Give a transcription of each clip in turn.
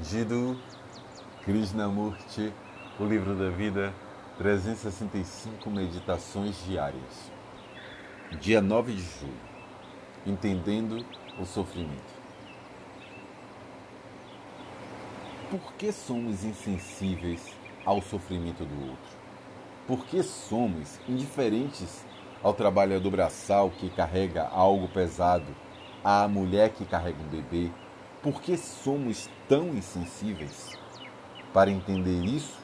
Jiddu Krishnamurti, O Livro da Vida, 365 Meditações Diárias. Dia 9 de julho. Entendendo o sofrimento. Por que somos insensíveis ao sofrimento do outro? Por que somos indiferentes ao trabalhador braçal que carrega algo pesado, à mulher que carrega um bebê? Por que somos tão insensíveis? Para entender isso,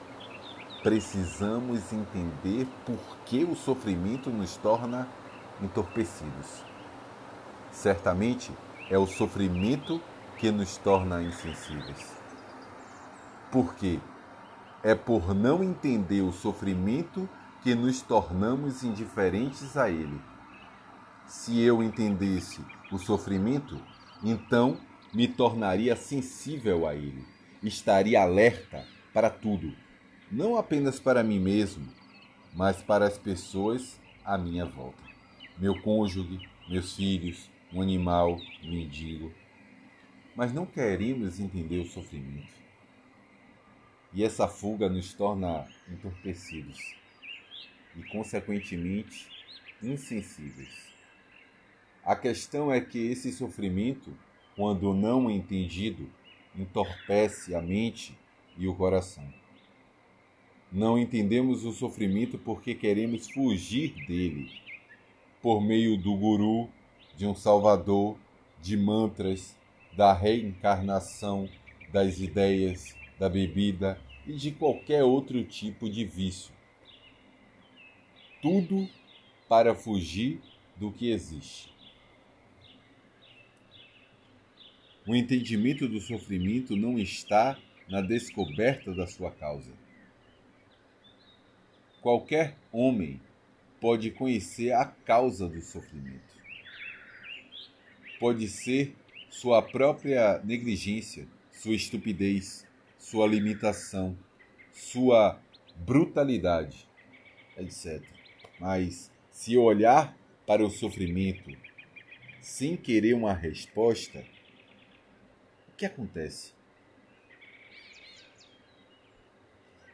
precisamos entender por que o sofrimento nos torna entorpecidos. Certamente é o sofrimento que nos torna insensíveis. Por quê? É por não entender o sofrimento que nos tornamos indiferentes a ele. Se eu entendesse o sofrimento, então me tornaria sensível a ele, estaria alerta para tudo, não apenas para mim mesmo, mas para as pessoas à minha volta. Meu cônjuge, meus filhos, um animal, um mendigo. Mas não queremos entender o sofrimento. E essa fuga nos torna entorpecidos e, consequentemente, insensíveis. A questão é que esse sofrimento quando não entendido, entorpece a mente e o coração. Não entendemos o sofrimento porque queremos fugir dele, por meio do guru, de um salvador, de mantras, da reencarnação, das ideias, da bebida e de qualquer outro tipo de vício. Tudo para fugir do que existe. O entendimento do sofrimento não está na descoberta da sua causa. Qualquer homem pode conhecer a causa do sofrimento. Pode ser sua própria negligência, sua estupidez, sua limitação, sua brutalidade, etc. Mas se olhar para o sofrimento sem querer uma resposta, que acontece?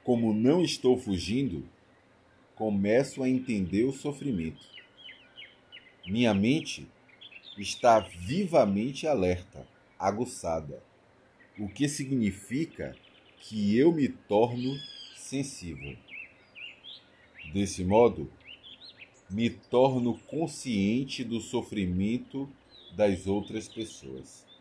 Como não estou fugindo, começo a entender o sofrimento. Minha mente está vivamente alerta, aguçada, o que significa que eu me torno sensível. Desse modo, me torno consciente do sofrimento das outras pessoas.